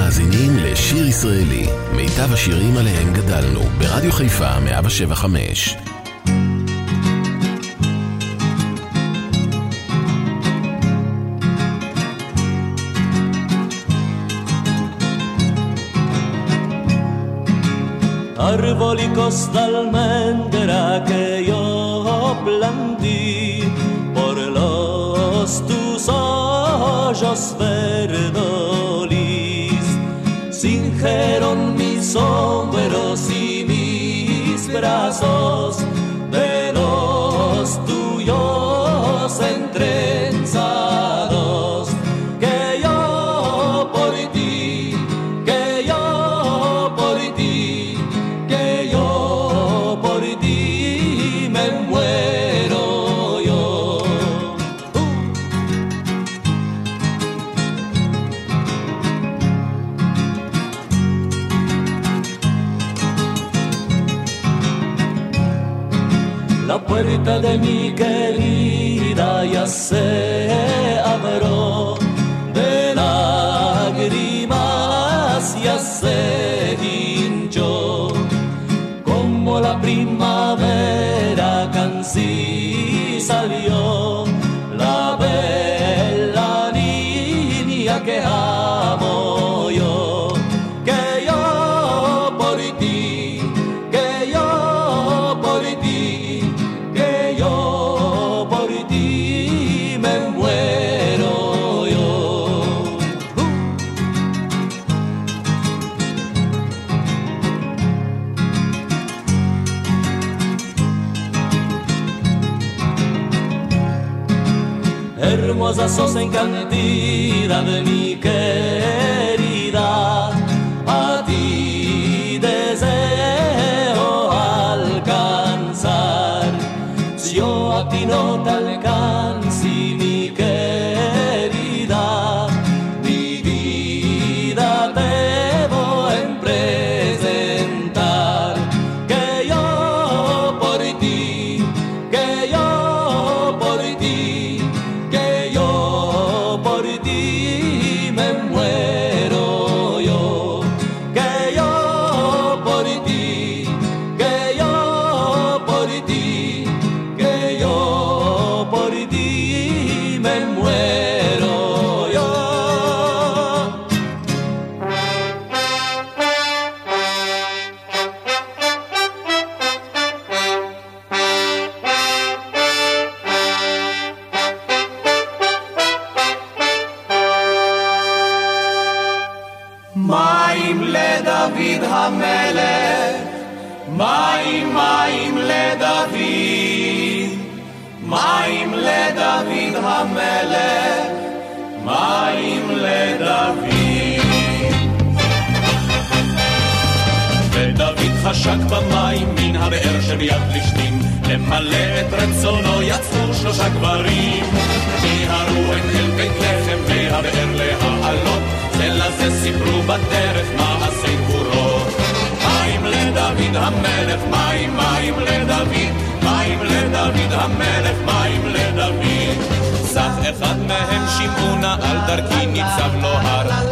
מאזינים לשיר ישראלי, מיטב השירים עליהם גדלנו, ברדיו חיפה 175. Arbolicos d'almendra que yo planté por los tus ojos verdolis, singeron mis hombros y mis brazos say. hermosa sos encantida de mi querer.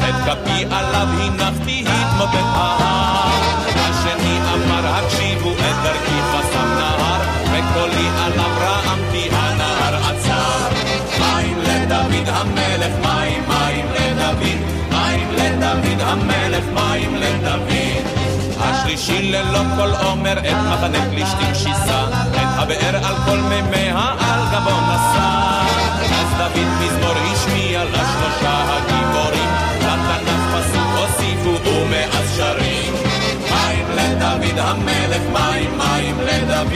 את כפי עליו הנחתי התמוטט ההר. השני אמר הקשיבו את דרכי חסם נהר, וקולי עליו רעמתי הנהר עצר. מים לדוד המלך, מים מים לדוד, מים לדוד המלך, מים לדוד. השלישי ללא כל עומר את מחנה פלישתים שיסה, את הבאר על כל מימיה על גבו נשא. אז דוד מזמור השמיע לשלושה הגיבורים, לתנ"ך פסוק הוסיפו ומאז שרים. מים לדוד המלך, מים מים לדוד,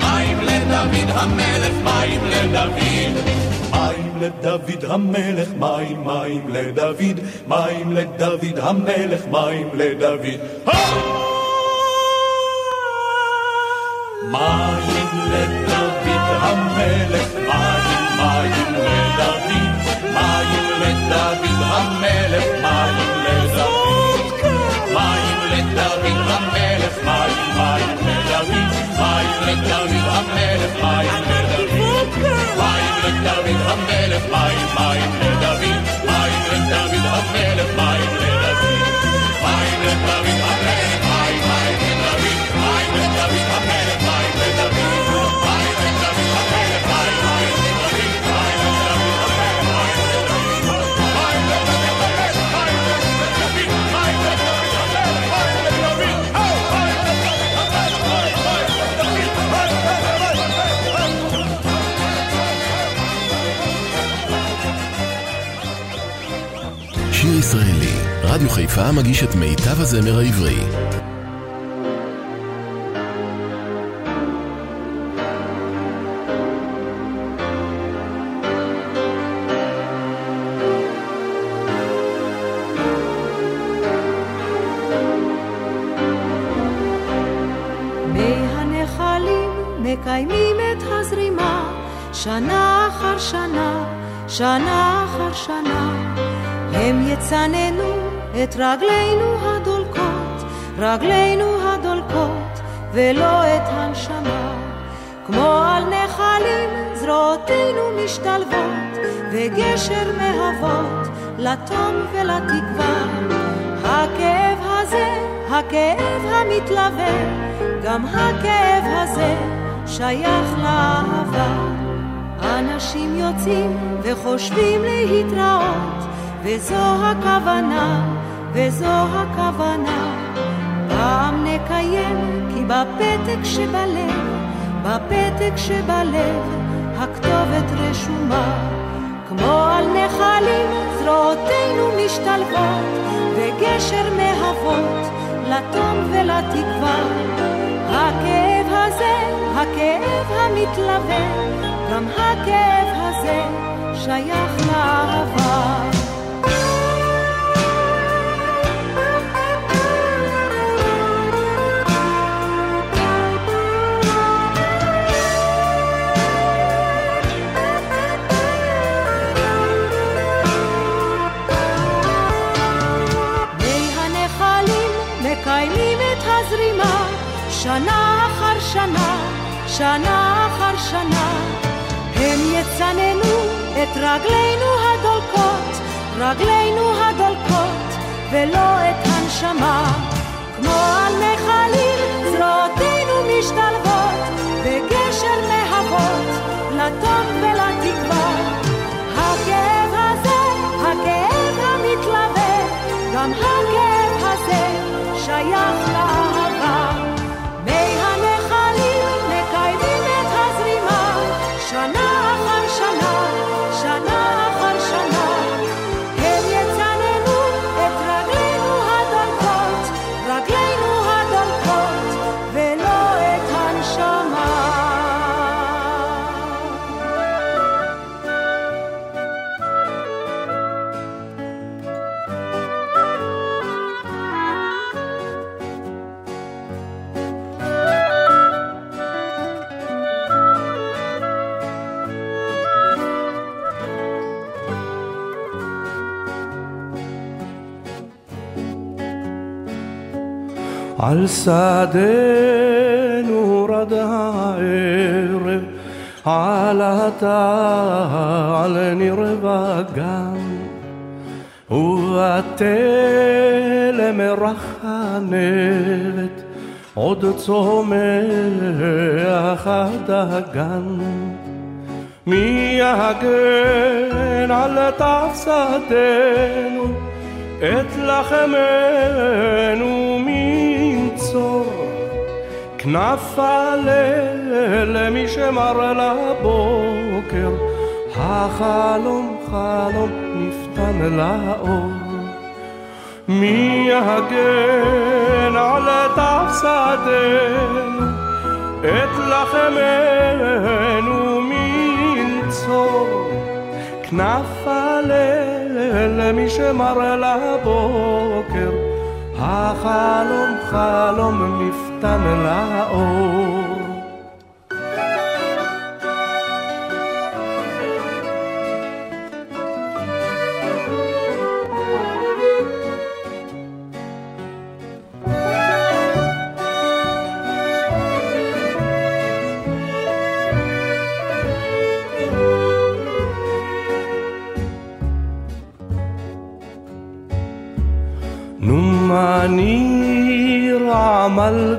מים לדוד המלך, מים לדוד. מים לדוד המלך, מים מים לדוד, מים לדוד המלך, מים לדוד. מים לדוד המלך, מים מים לדוד, לדוד המלך, מים לדוד. מים לדוד המלך, מים מים לדוד, מים לדוד המלך, מים לדוד. מים לדוד המלך, מים מים לדוד, מים לדוד המלך, מים רדיו חיפה מגיש את מיטב הזמר העברי. מקיימים את הזרימה שנה אחר שנה, שנה אחר שנה. הם יצננו את רגלינו הדולקות, רגלינו הדולקות, ולא את הנשמה. כמו על נחלים זרועותינו משתלבות, וגשר מהוות לתום ולתקווה. הכאב הזה, הכאב המתלווה, גם הכאב הזה שייך לאהבה. אנשים יוצאים וחושבים להתראות, וזו הכוונה, וזו הכוונה. פעם נקיים, כי בפתק שבלב, בפתק שבלב, הכתובת רשומה. כמו על נחלים זרועותינו משתלבות, וגשר מהוות לתום ולתקווה. הכאב הזה, הכאב המתלווה, גם הכאב הזה שייך לאהבה. שנה אחר שנה, שנה אחר שנה, הם יצננו את רגלינו הדולקות, רגלינו הדולקות, ולא את הנשמה. כמו על נחלים על שדנו רד הערב, עלתה על ניר וגן, ובתלם רך הנבת, עוד צומח הדגן. מי יגן על תף שדנו, את לחמנו מי לעצור כנף למי שמר לבוקר. החלום חלום נפתן לאור. מי יגן על תף שדנו את לחמנו מנצור. כנף הלל למי שמר לבוקר. החלום חלום מפתן לאור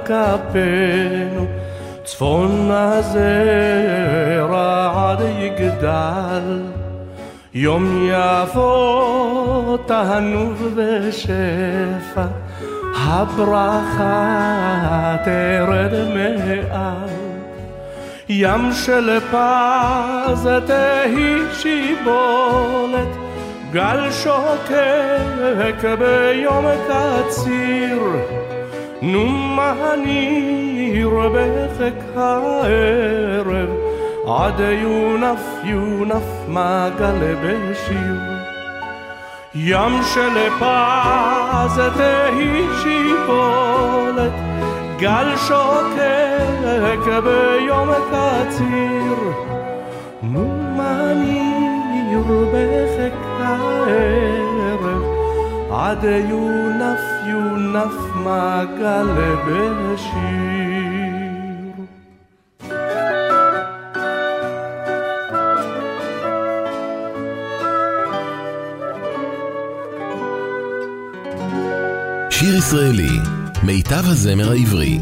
כפינו, צפון הזרע עד יגדל. יום יבוא תענוג ושפע, הברכה תרד מעל. ים של פז תהי שיבולת, גל שוקק ביום קציר, מה הניר בחק הערב, עד יונף יונף מגל בשיר. ים של פז תהי שיפולת, גל שוקק ביום קציר, נו מה ניר בחק הערב, עד יונף יונף מעגל בשיר. שיר ישראלי, מיטב הזמר העברי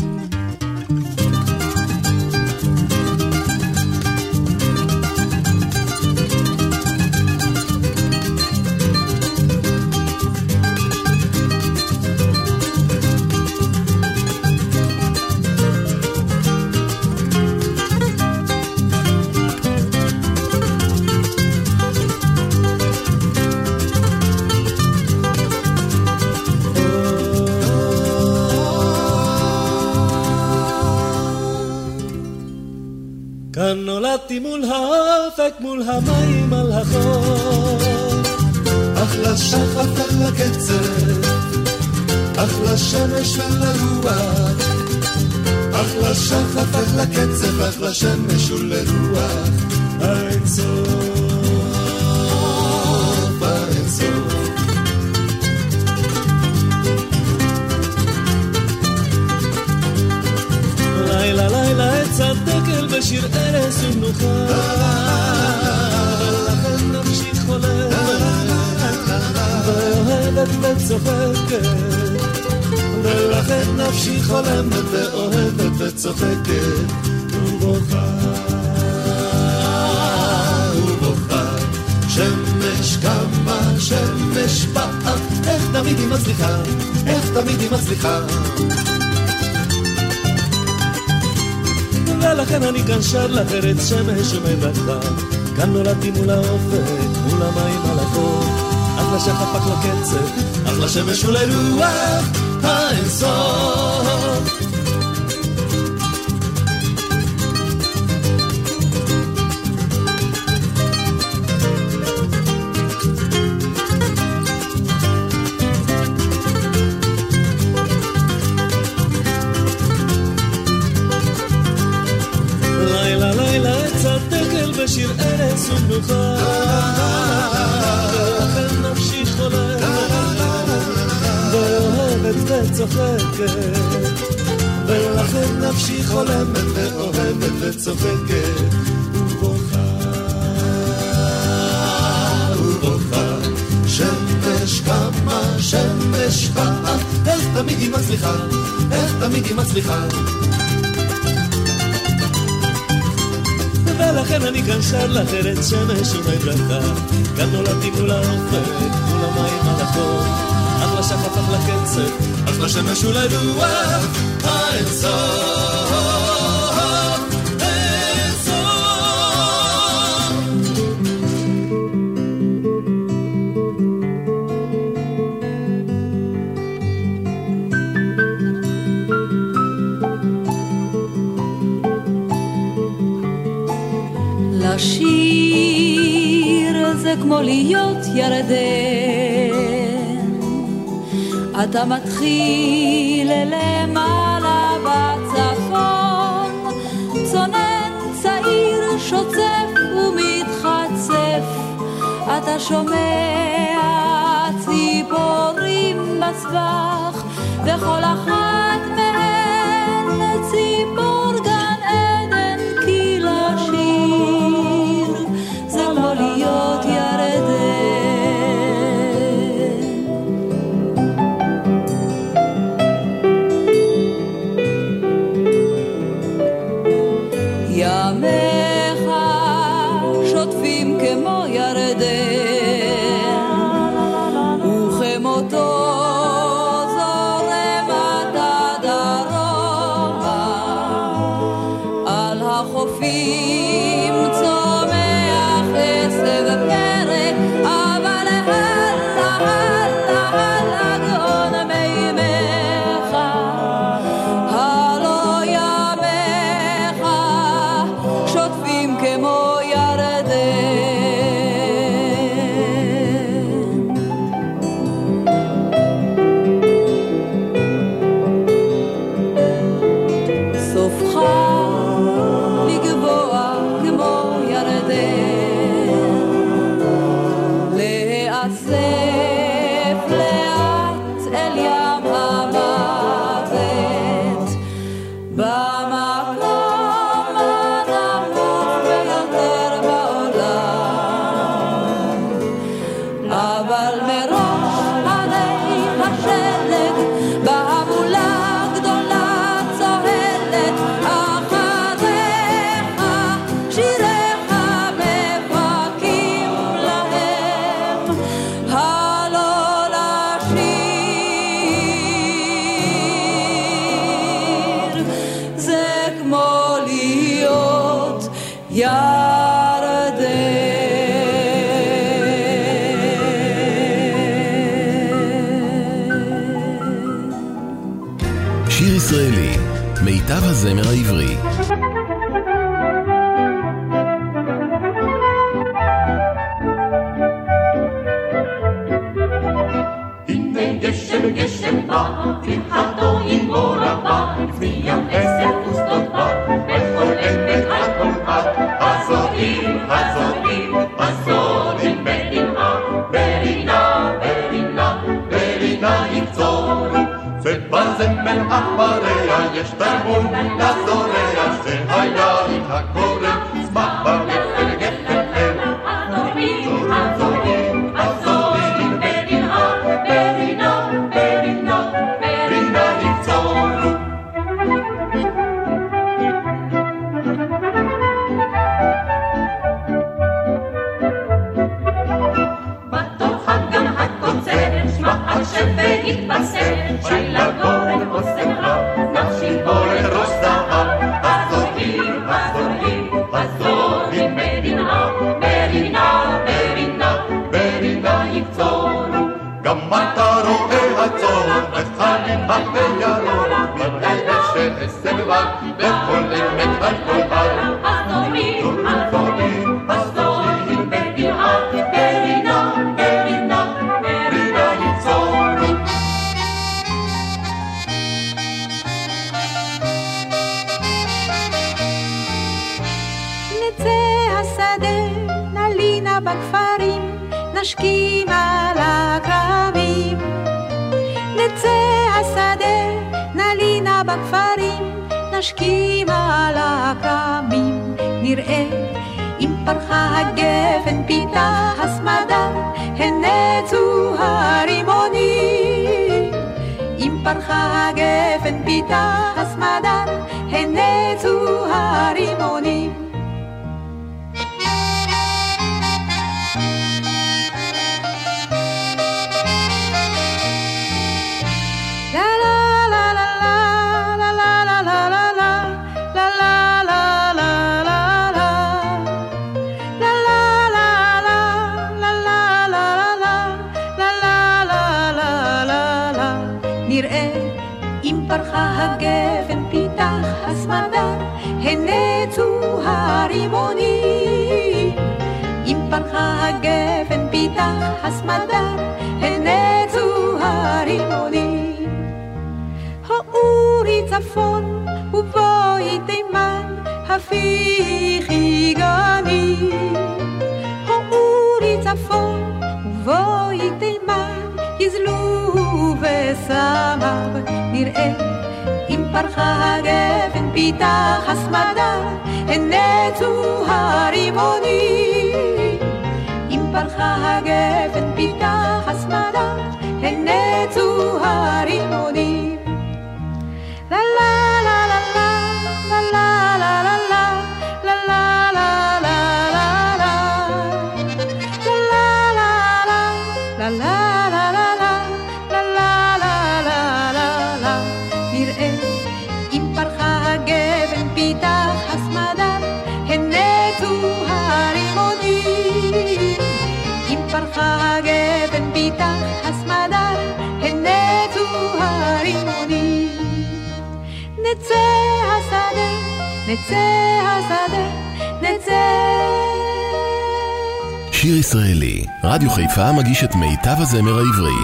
נולדתי מול האופק, מול המים על החוף. אך לשחף, אך לקצב, אך לשמש ולרוח האינסוף. שמש ומברכה. כאן נולדתי מול האופק, מול המים על החור. אך לשחף, אך לקצב, אך לשמש ולרוח האינסוף. האינסוף. כמו להיות ירדן. אתה מתחיל למעלה בצפון, צונן צעיר שוצף ומתחצף. אתה שומע ציפורים בסבך, וכל אחת שיר ישראלי, מיטב הזמר העברי. ba deia eta mundu da zorra ezte star. צפון ובואי תימן הפיכי גני האורי צפון ובואי תימן יזלו ושמיו נראה אם פרחה הגפן פיתח הסמדה הנצו הרימונים אם פרחה הגפן פיתח הסמדה הנצו הרימונים la la נצא השדה, נצא השדה, נצא. שיר ישראלי, רדיו חיפה מגיש את מיטב הזמר העברי.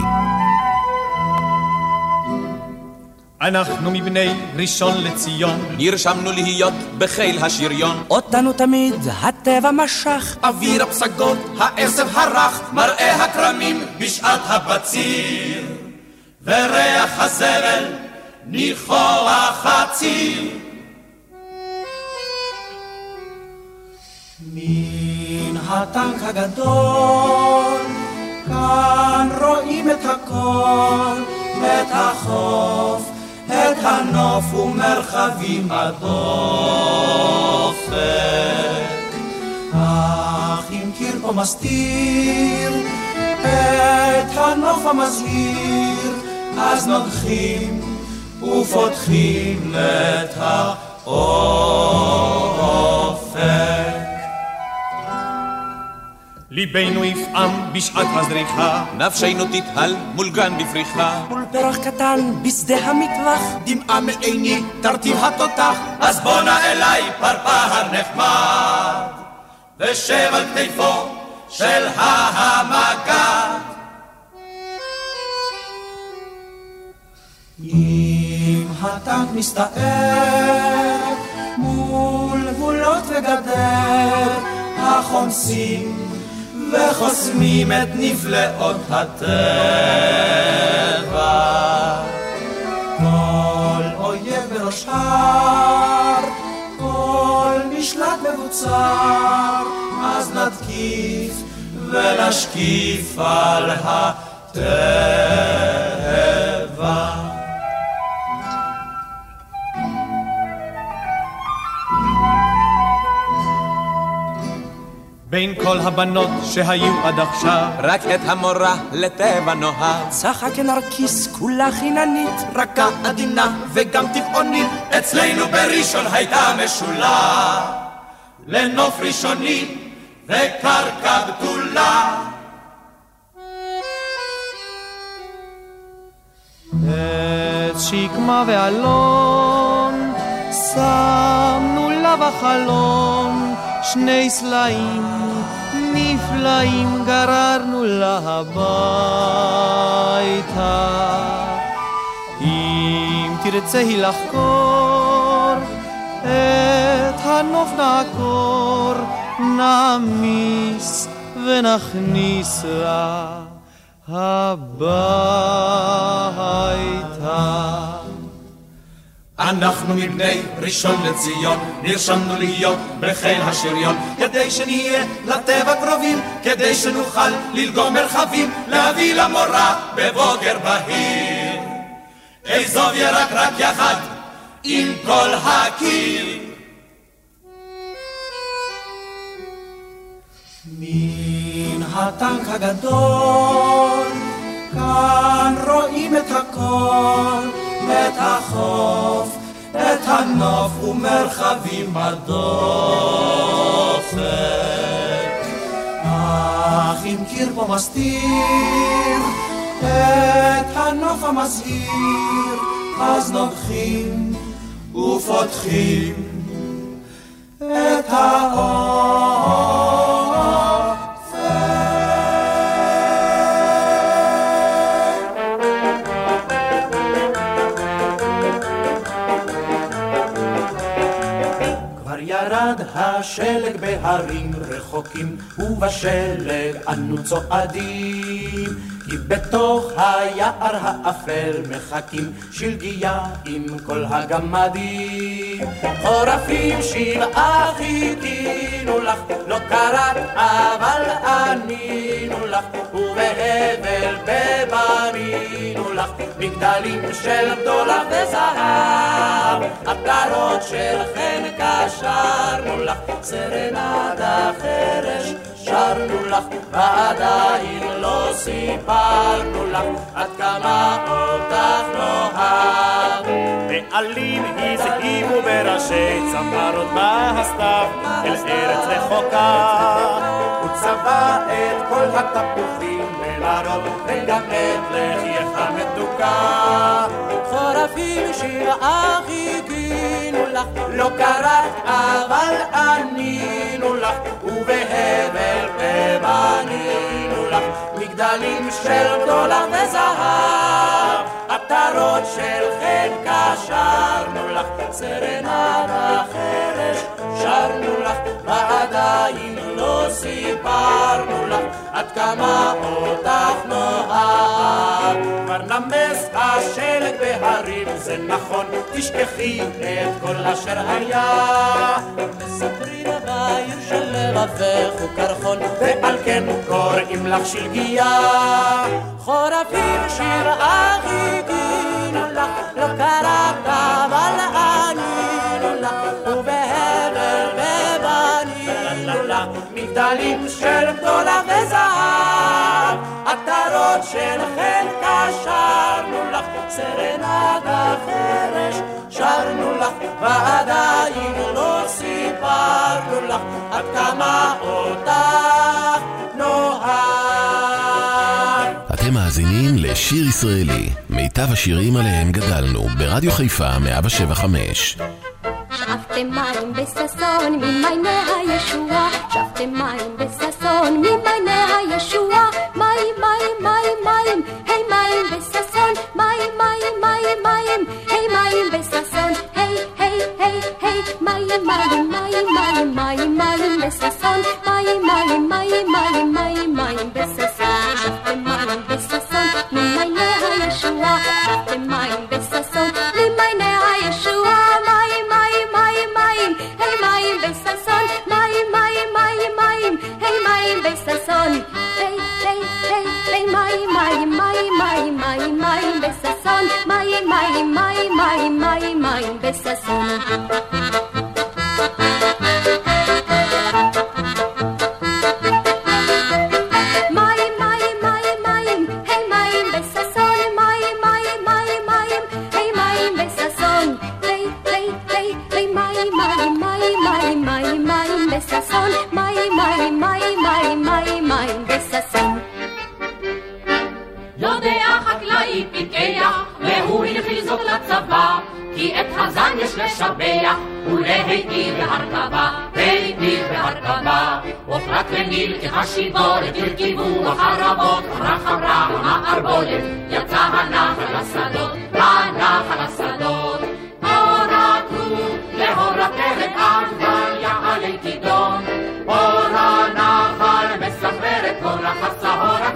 אנחנו מבני ראשון לציון, נרשמנו להיות בחיל השריון. אותנו תמיד הטבע משך, אוויר הפסגות, העשב הרך, מראה הכרמים בשעת הבציר. וריח הזבל ניחוח הציר. מן הטנק הגדול, כאן רואים את הכל, את החוף, את הנוף ומרחבים הדופק. אך אם קיר פה מסתיר את הנוף המזהיר, אז נוגחים ופותחים את האופק. ליבנו יפעם בשעת הזריחה, נפשנו תתהל מול גן בפריחה. מול פרח קטן בשדה המטווח, דמעה מעיני תרטיב התותח, אז בואנה אליי פרפר נחמד, ושב על כתפו של המגד. אם הטנק מסתער מול גבולות וגדר, החומסים וחוסמים את נפלאות הטבע. כל אויב בראש הר, כל משלט מבוצר, אז נתקיף ונשקיף על הטבע. בין כל הבנות שהיו עד עכשיו, רק את המורה לטבע נוהג. צחק נרקיס, כולה חיננית, רכה עדינה וגם טבעונית, אצלנו בראשון הייתה משולה, לנוף ראשוני וקרקע בתולה. עץ שקמה ואלון, שמנו לה בחלון, שני סלעים נפלאים גררנו לה הביתה. אם תרצה היא לחקור, את הנוף נעקור, נעמיס ונכניס לה הביתה. אנחנו מבני ראשון לציון, נרשמנו להיות בחיל השריון, כדי שנהיה לטבע קרובים, כדי שנוכל ללגום מרחבים, להביא למורה בבוקר בהיר. אזוב ירק רק יחד עם כל הקיר. מן הטנק הגדול, כאן רואים את הכל, את החוף, את הנוף ומרחבים בדופק. אך אם קיר פה מסתיר את הנוף המזהיר, אז נוגחים ופותחים את האור. השלג בהרים רחוקים, ובשלג אנו צועדים. כי בתוך היער האפל מחכים שלגיה עם כל הגמדים. חורפים שבעה חיכינו לך, לא קראת אבל ענינו לך, ובהבל בבנינו לך, מגדלים של דולר וזהב, עטרות של חן קשרנו לך, סרנדה חרש שרנו לך, ועדיין לא סיפרנו לך עד כמה אותך נאהב. בעלים הזהירו בראשי צמרות בהסתיו אל ארץ רחוקה. הוא צבע את כל התפוחים ולרוב וגם את לחייך המתוקה. חורפים שבעה חיכינו לך, לא קראת אבל ענינו ובהבל ובנינו לך, מגדלים של דולר וזהב, עטרות של חן קשרנו לך, סרנדה חרש שרנו לך, ועדיין לא סיפרנו לך, עד כמה אותך נאהב. כבר נמס השלג בהרים, זה נכון, תשכחי את כל אשר היה. מספרים בעיר של לבבך וקרחון, ועל כן קוראים לך שלגיה. חורפים שבעה חיכינו לך, לא קראת אבל ענינו לך, ובהבל ובנינו לך, מגדלים של גדולה וזהב, עטרות של חן קשרנו לך, סרנדה חרש שרנו לך, ועדיין לא סיפרנו לך עד כמה אותך לשיר ישראלי, מיטב השירים עליהם גדלנו, ברדיו חיפה 175. שפתם מים בששון ממעייני הישועה, שפתם מים בששון ממעייני הישועה, מים מים מים מים, היי מים בששון, מים מים מים מים, היי מים בששון, היי היי היי היי, מים מים מים מים מים מים בששון, מים מים מים מים מים מים בששון, הישועה, שפתם מים בששון ממעייני הישועה, מים מים מים מים, היי מים בששון, מים מים מים מים, היי מים בששון, היי היי היי היי מים מים מים מים מים מים בששון, מים מים מים מים מים מים בששון. מים חקלאי פיקח, והוא הנחיל זאת לצבא, כי את הזן יש לשבח, ולהיטיב בהרכבה, להיטיב בהרכבה. ופרט וניל כחשיבולת, הרכיבו החרבות, אמרה חברה המערבולת, יצא הנחל לשדות, הנחל לשדות. אורה כרו, להורה פרק עגבניה עלי כידון, אורה נחל מסחררת, הורה חסה הורה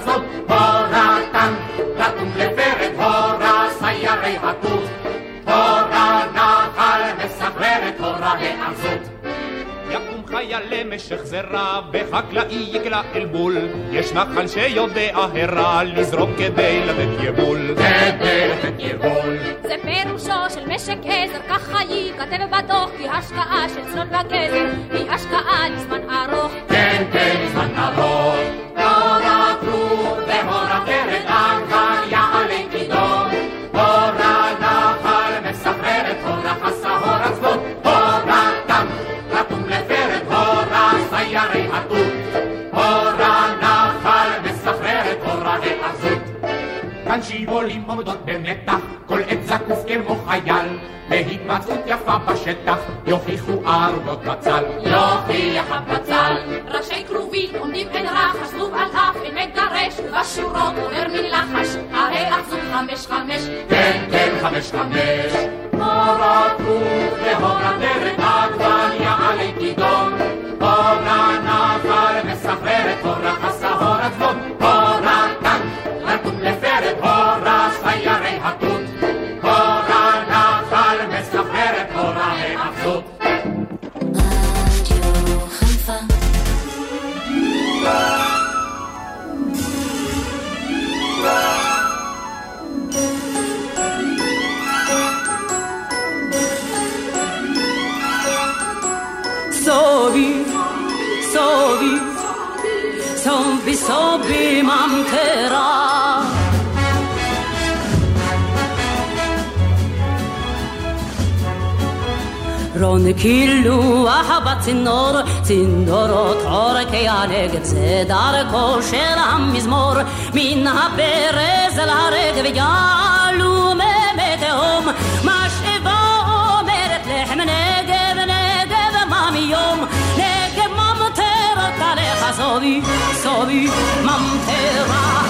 למשך זרע, וחקלאי יקלע אל בול. יש נחל שיודע הרע לזרום כדי לתת יבול. כדי לתת יבול. זה פירושו של משק עזר, ככה ייכתב בדוח, כי השקעה של צנות וגזר היא השקעה לזמן ארוך. כן, כן, זמן ארוך. עומדות במתח, כל עת זקוף כמו חייל, בהתמצאות יפה בשטח, יוכיחו ערוגות בצל, יוכיח הבצל. ראשי כרובים עומדים אין רחש, זבוב על אף אין מגרש, ובשורות עובר מן לחש, הרי אחזו חמש חמש. כן, כן, חמש חמש. הורה כרוב והורה דרך עגבניה עלי כידון, הורה נחל צינור, צינורות עורקי הנגב, זה דרכו של המזמור, מן הברז אל הרגב יעלו מי תהום, משאבה אומרת לחם נגב, נגב ממיום, נגב ממטרת עליך סובי, סובי ממטרה,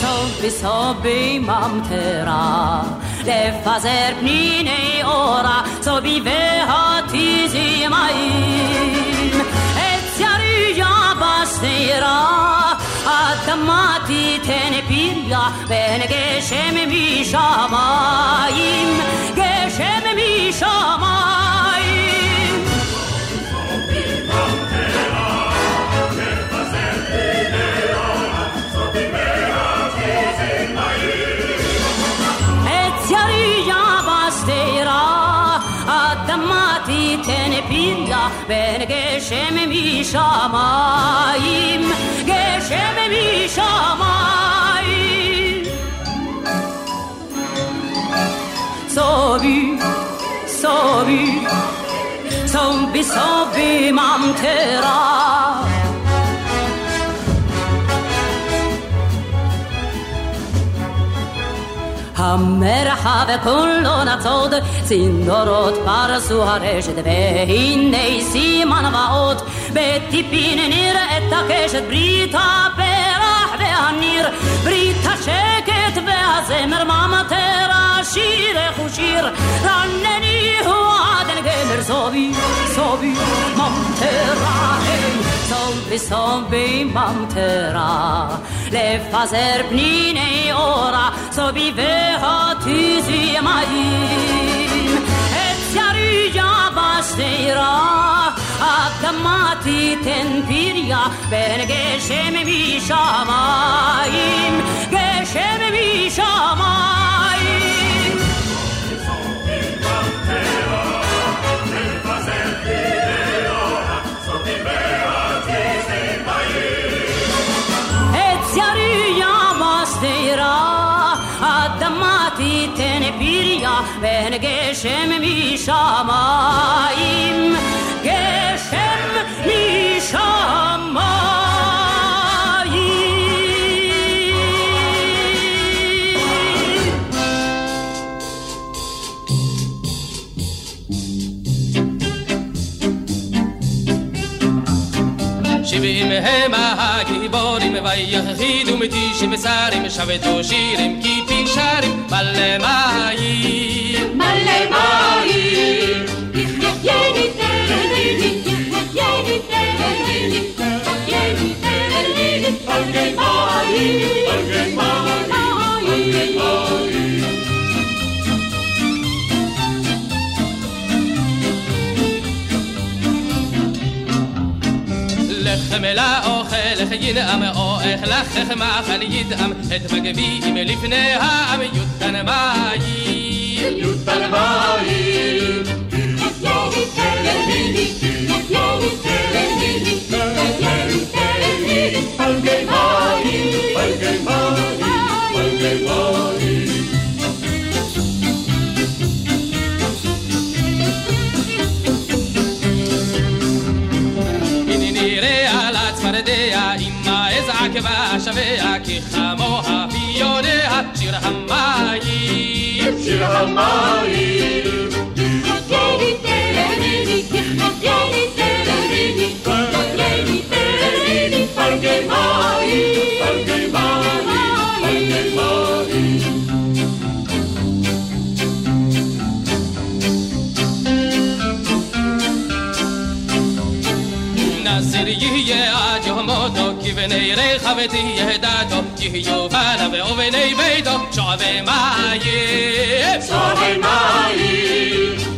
סובי סובי ממטרה. לפזר פניני אורה, סוביביה תיזי מים. עץ ירייה בשדרה, אדמה תיתן פריה, בין גשם משמיים, גשם משמיים. אדמה תיתן פריה, בין גשם משמיים, גשם משמיים. סובי, סובי, סובי סובי ממטרה. המרחב כולו נצוד, צינורות פרסו הרשת, והנה סימן ואות, בטיפין נראית הקשת, ברית הפרח והניר, ברית השקט והזמר ממטרה, שירך ושיר, רנני הוא עדן גמר, סובי, סובי, ממטרה, סובי, סובי, ממטרה, לפזר פניני אורה, סובי והתיזי מים, עץ יריה בשדרה, אדמה תיתן פריה, בין גשם משמיים, גשם משמיים. בין גשם משמיים, שבעים הם הגיבורים ויחידו מתישים ושרים שבתו שירים כי פי שרים מלא מים מלא מים, תחייני תהלילי, תחייני תהלילי, תחייני תהלילי, פלגי מים, פלגי מים, ملا أخل خين أم أخلخ خما خليد أم اتفق في إم لفنها أم يدن ماي يدن ماي Bye. שיר המים. בני רכב תהיה דתו יהיו בניו ובני ביתו שואבי מים שואבי מים.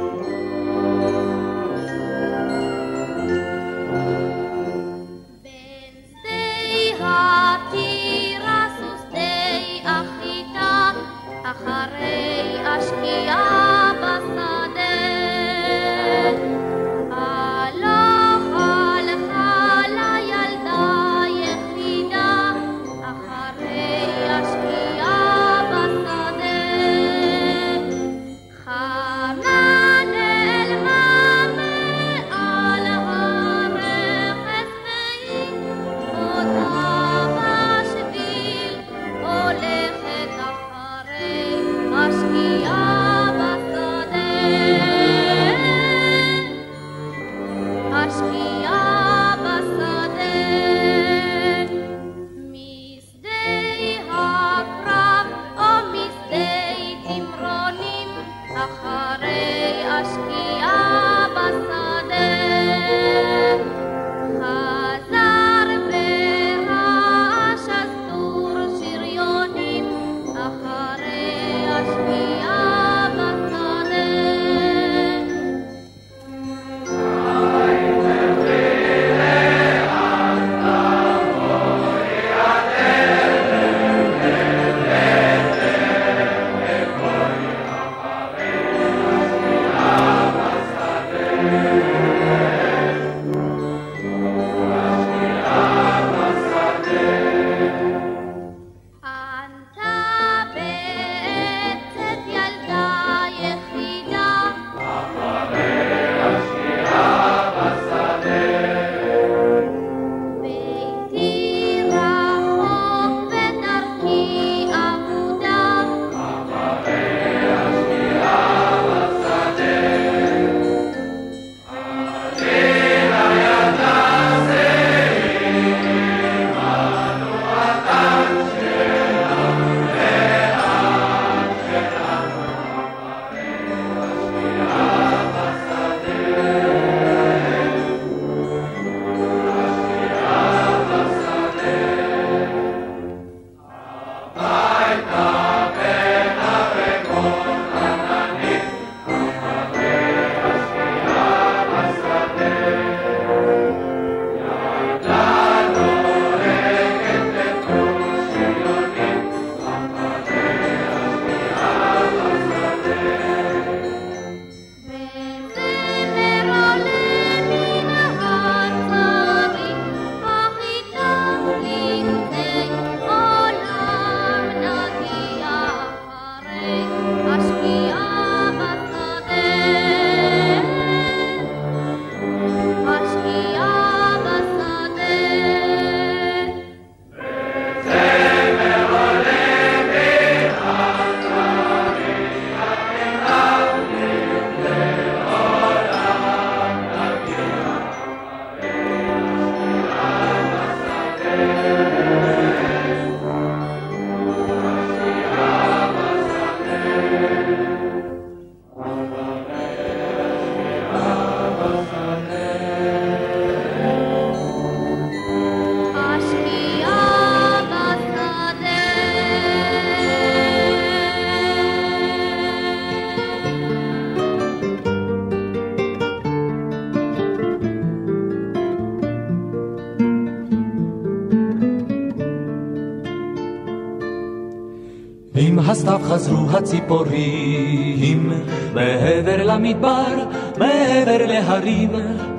חזרו הציפורים, מעבר למדבר, מעבר להרים,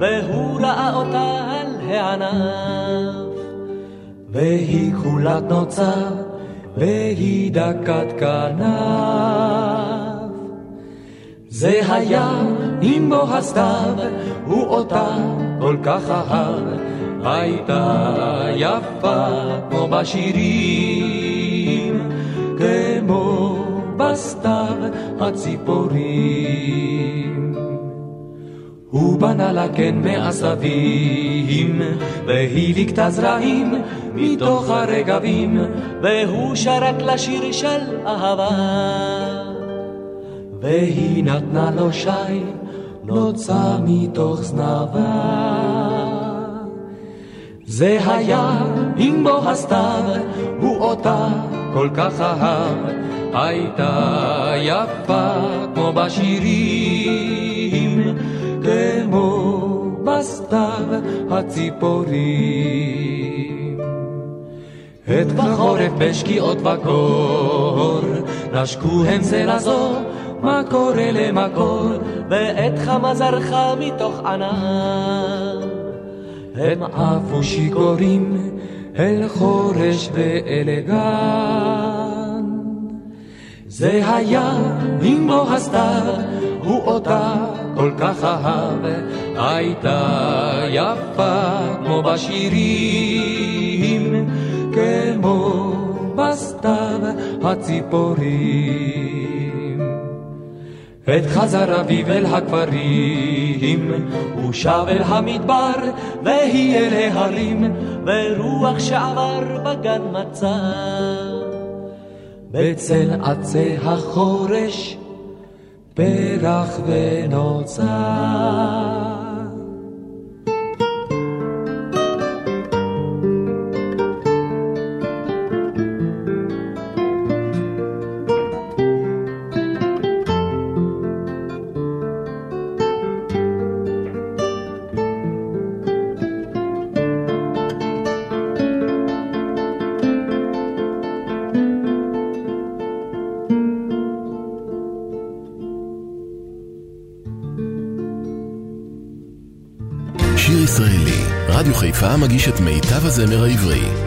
והוא ראה אותה על הענף. והיא כחולת נוצה, והיא דקת כנף. זה היה עם בו הסתיו, הוא אותה כל כך אהב, הייתה יפה כמו בשירים, בסתיו הציפורים. הוא בנה לה קן מעשבים, והיא ליקטה זרעים מתוך הרגבים, והוא שרק לשיר של אהבה. והיא נתנה לו שי, נוצה מתוך זנבה. זה היה עם בו הסתיו, הוא אותה כל כך אהב, הייתה יפה כמו בשירים, כמו בסתיו הציפורים. את בחורף בשקיעות בקור, נשקו הם זה לזו, מה קורה למקור, ועת חמה זרחה מתוך ענן. הם עפו שיכורים אל חורש ואל גן. זה היה עם בו הסתיו, הוא אותה כל כך אהב, הייתה יפה כמו בשירים, כמו בסתיו הציפורים. עת חזר אביב אל הכפרים, הוא שב אל המדבר, והיא אל ההרים, ורוח שעבר בגן מצא. בצל עצי החורש, פרח ונוצר. חיפה מגיש את מיטב הזמר העברי.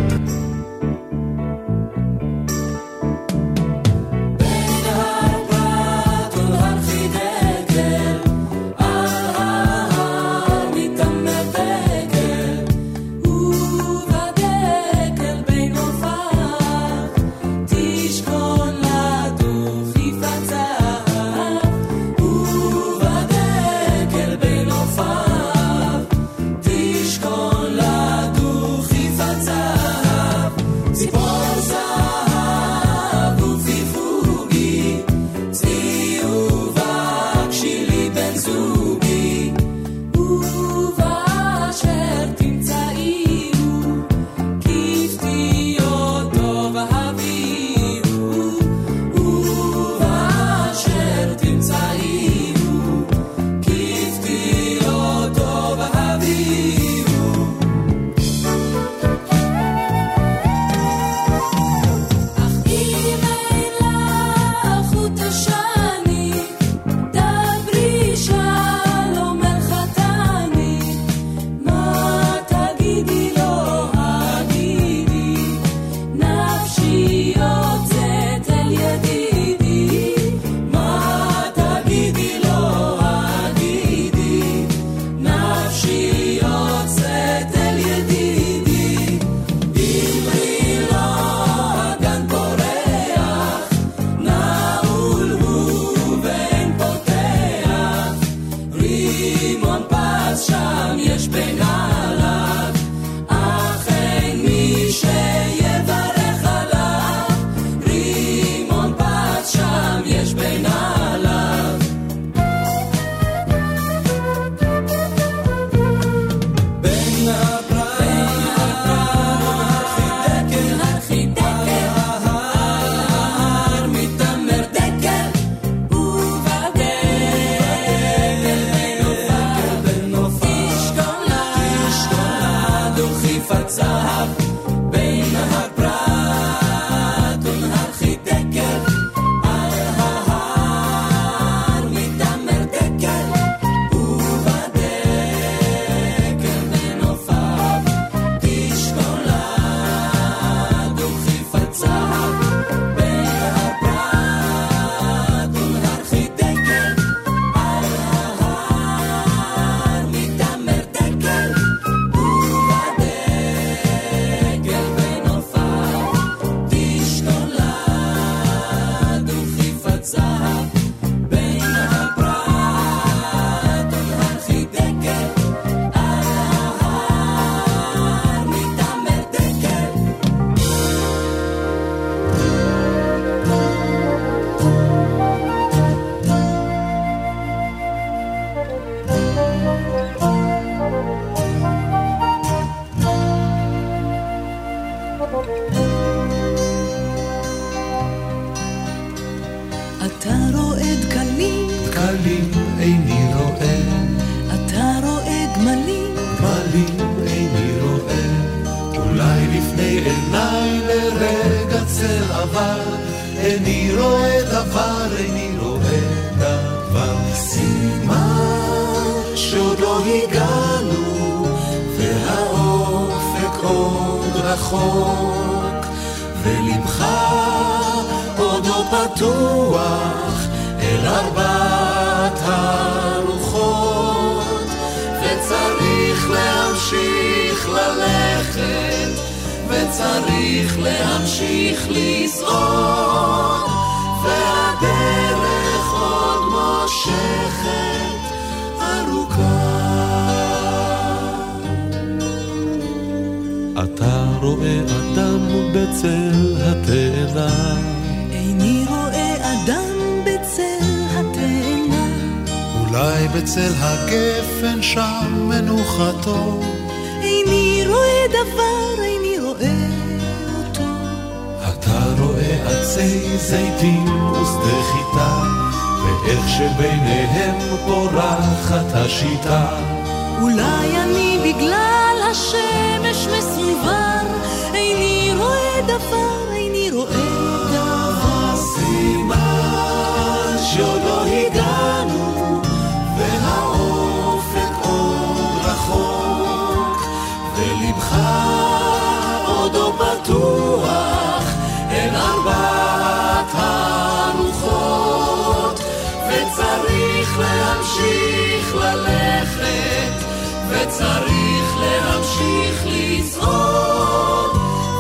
צריך להמשיך ללכת, וצריך להמשיך לצעוד,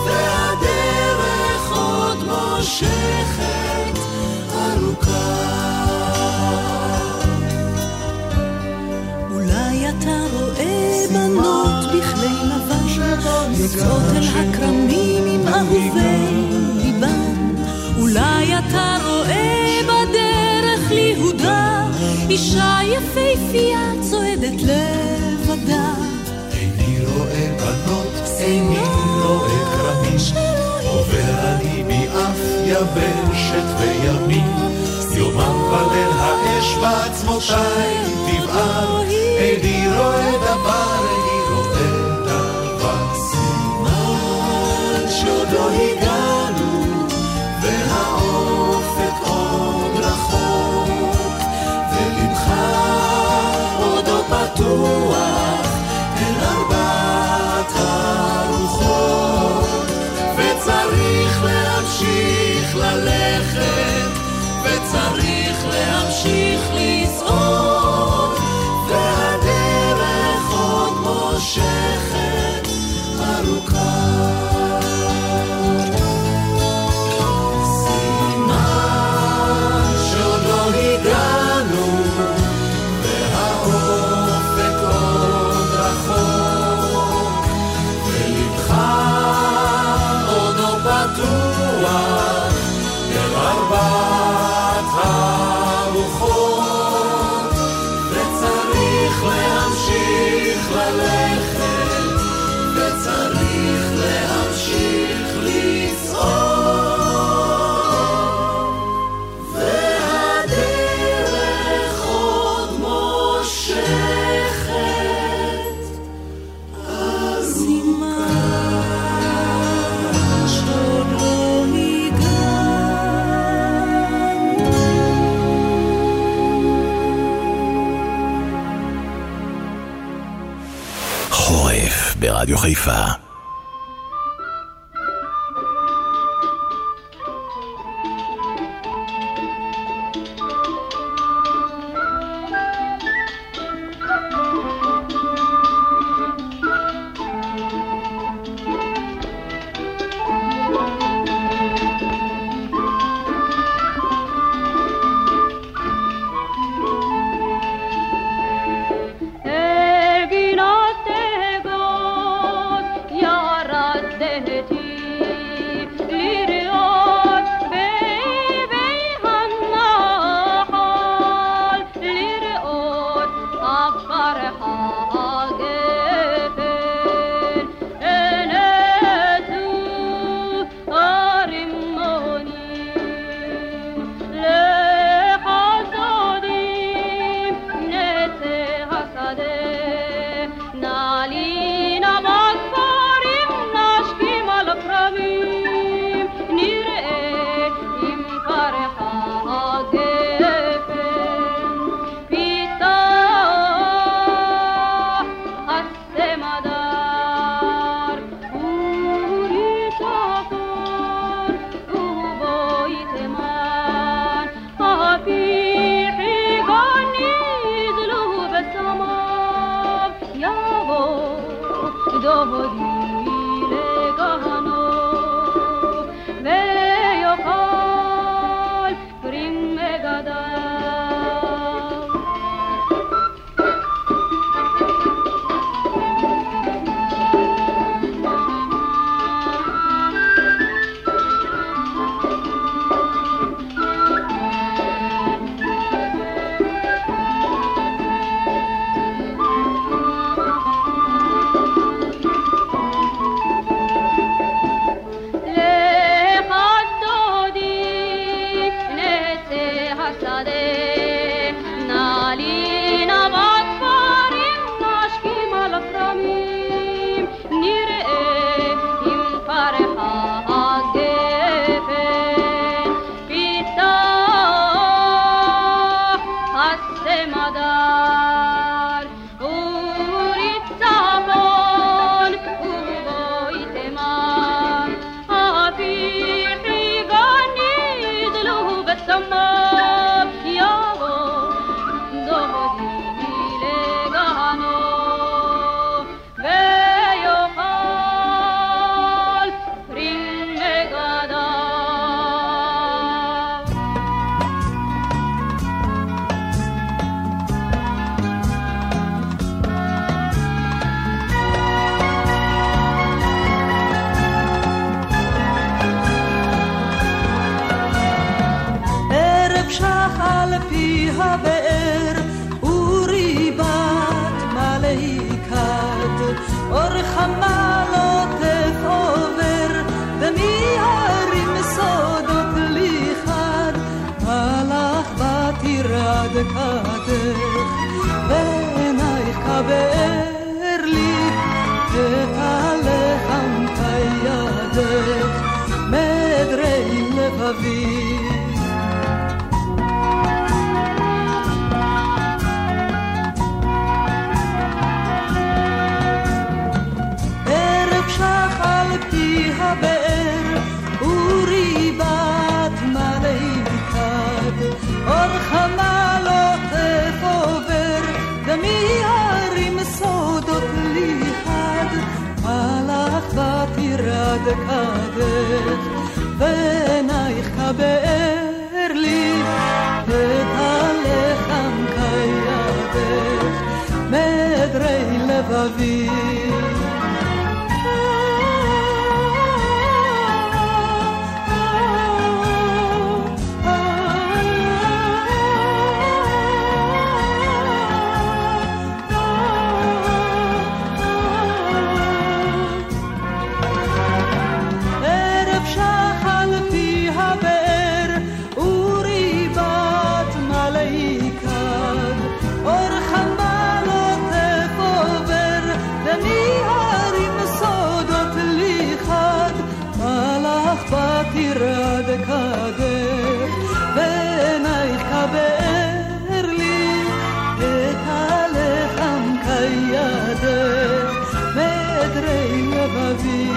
והדרך עוד מושכת ארוכה. אולי אתה רואה בנות בכלי לבן, יוצאות אל הכרמים עם אהובינו. אישה יפהפייה צועדת לבדה. איני רואה בנות, איני רואה קרמיש, עובר אני מאף יבשת וימין. יומם וליל האש בעצמותיי תבער, איני רואה דבר, איני רואה דבר. סימן שעוד לא הגעתי הלחם Radio Haifa. Love you. אקדם, בעינייך כבאר לי את הלחם כידך, מדרי לבבי.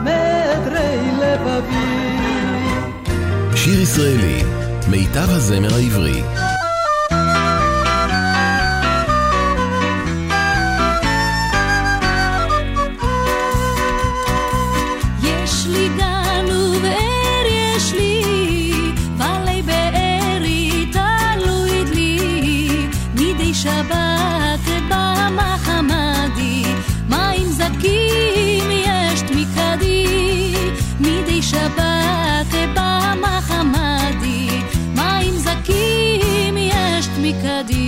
מדרי לבבי. שיר ישראלי, מיטב הזמר העברי. שבת במחמדי, מים זכים יש תמיקדי.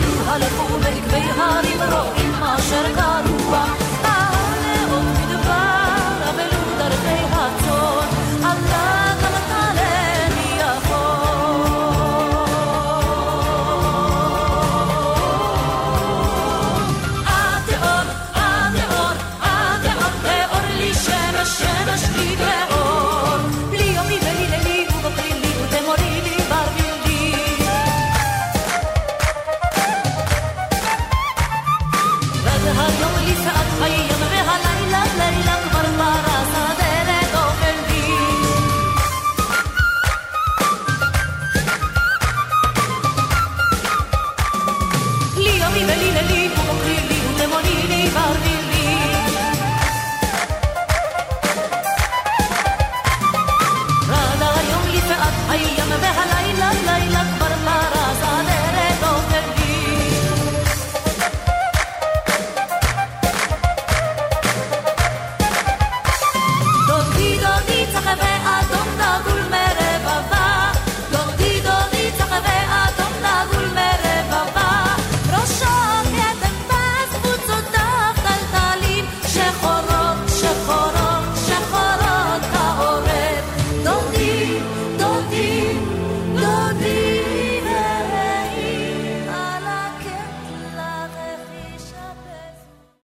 ירדו הלכו בעקבי הרים רואים אשר קרוע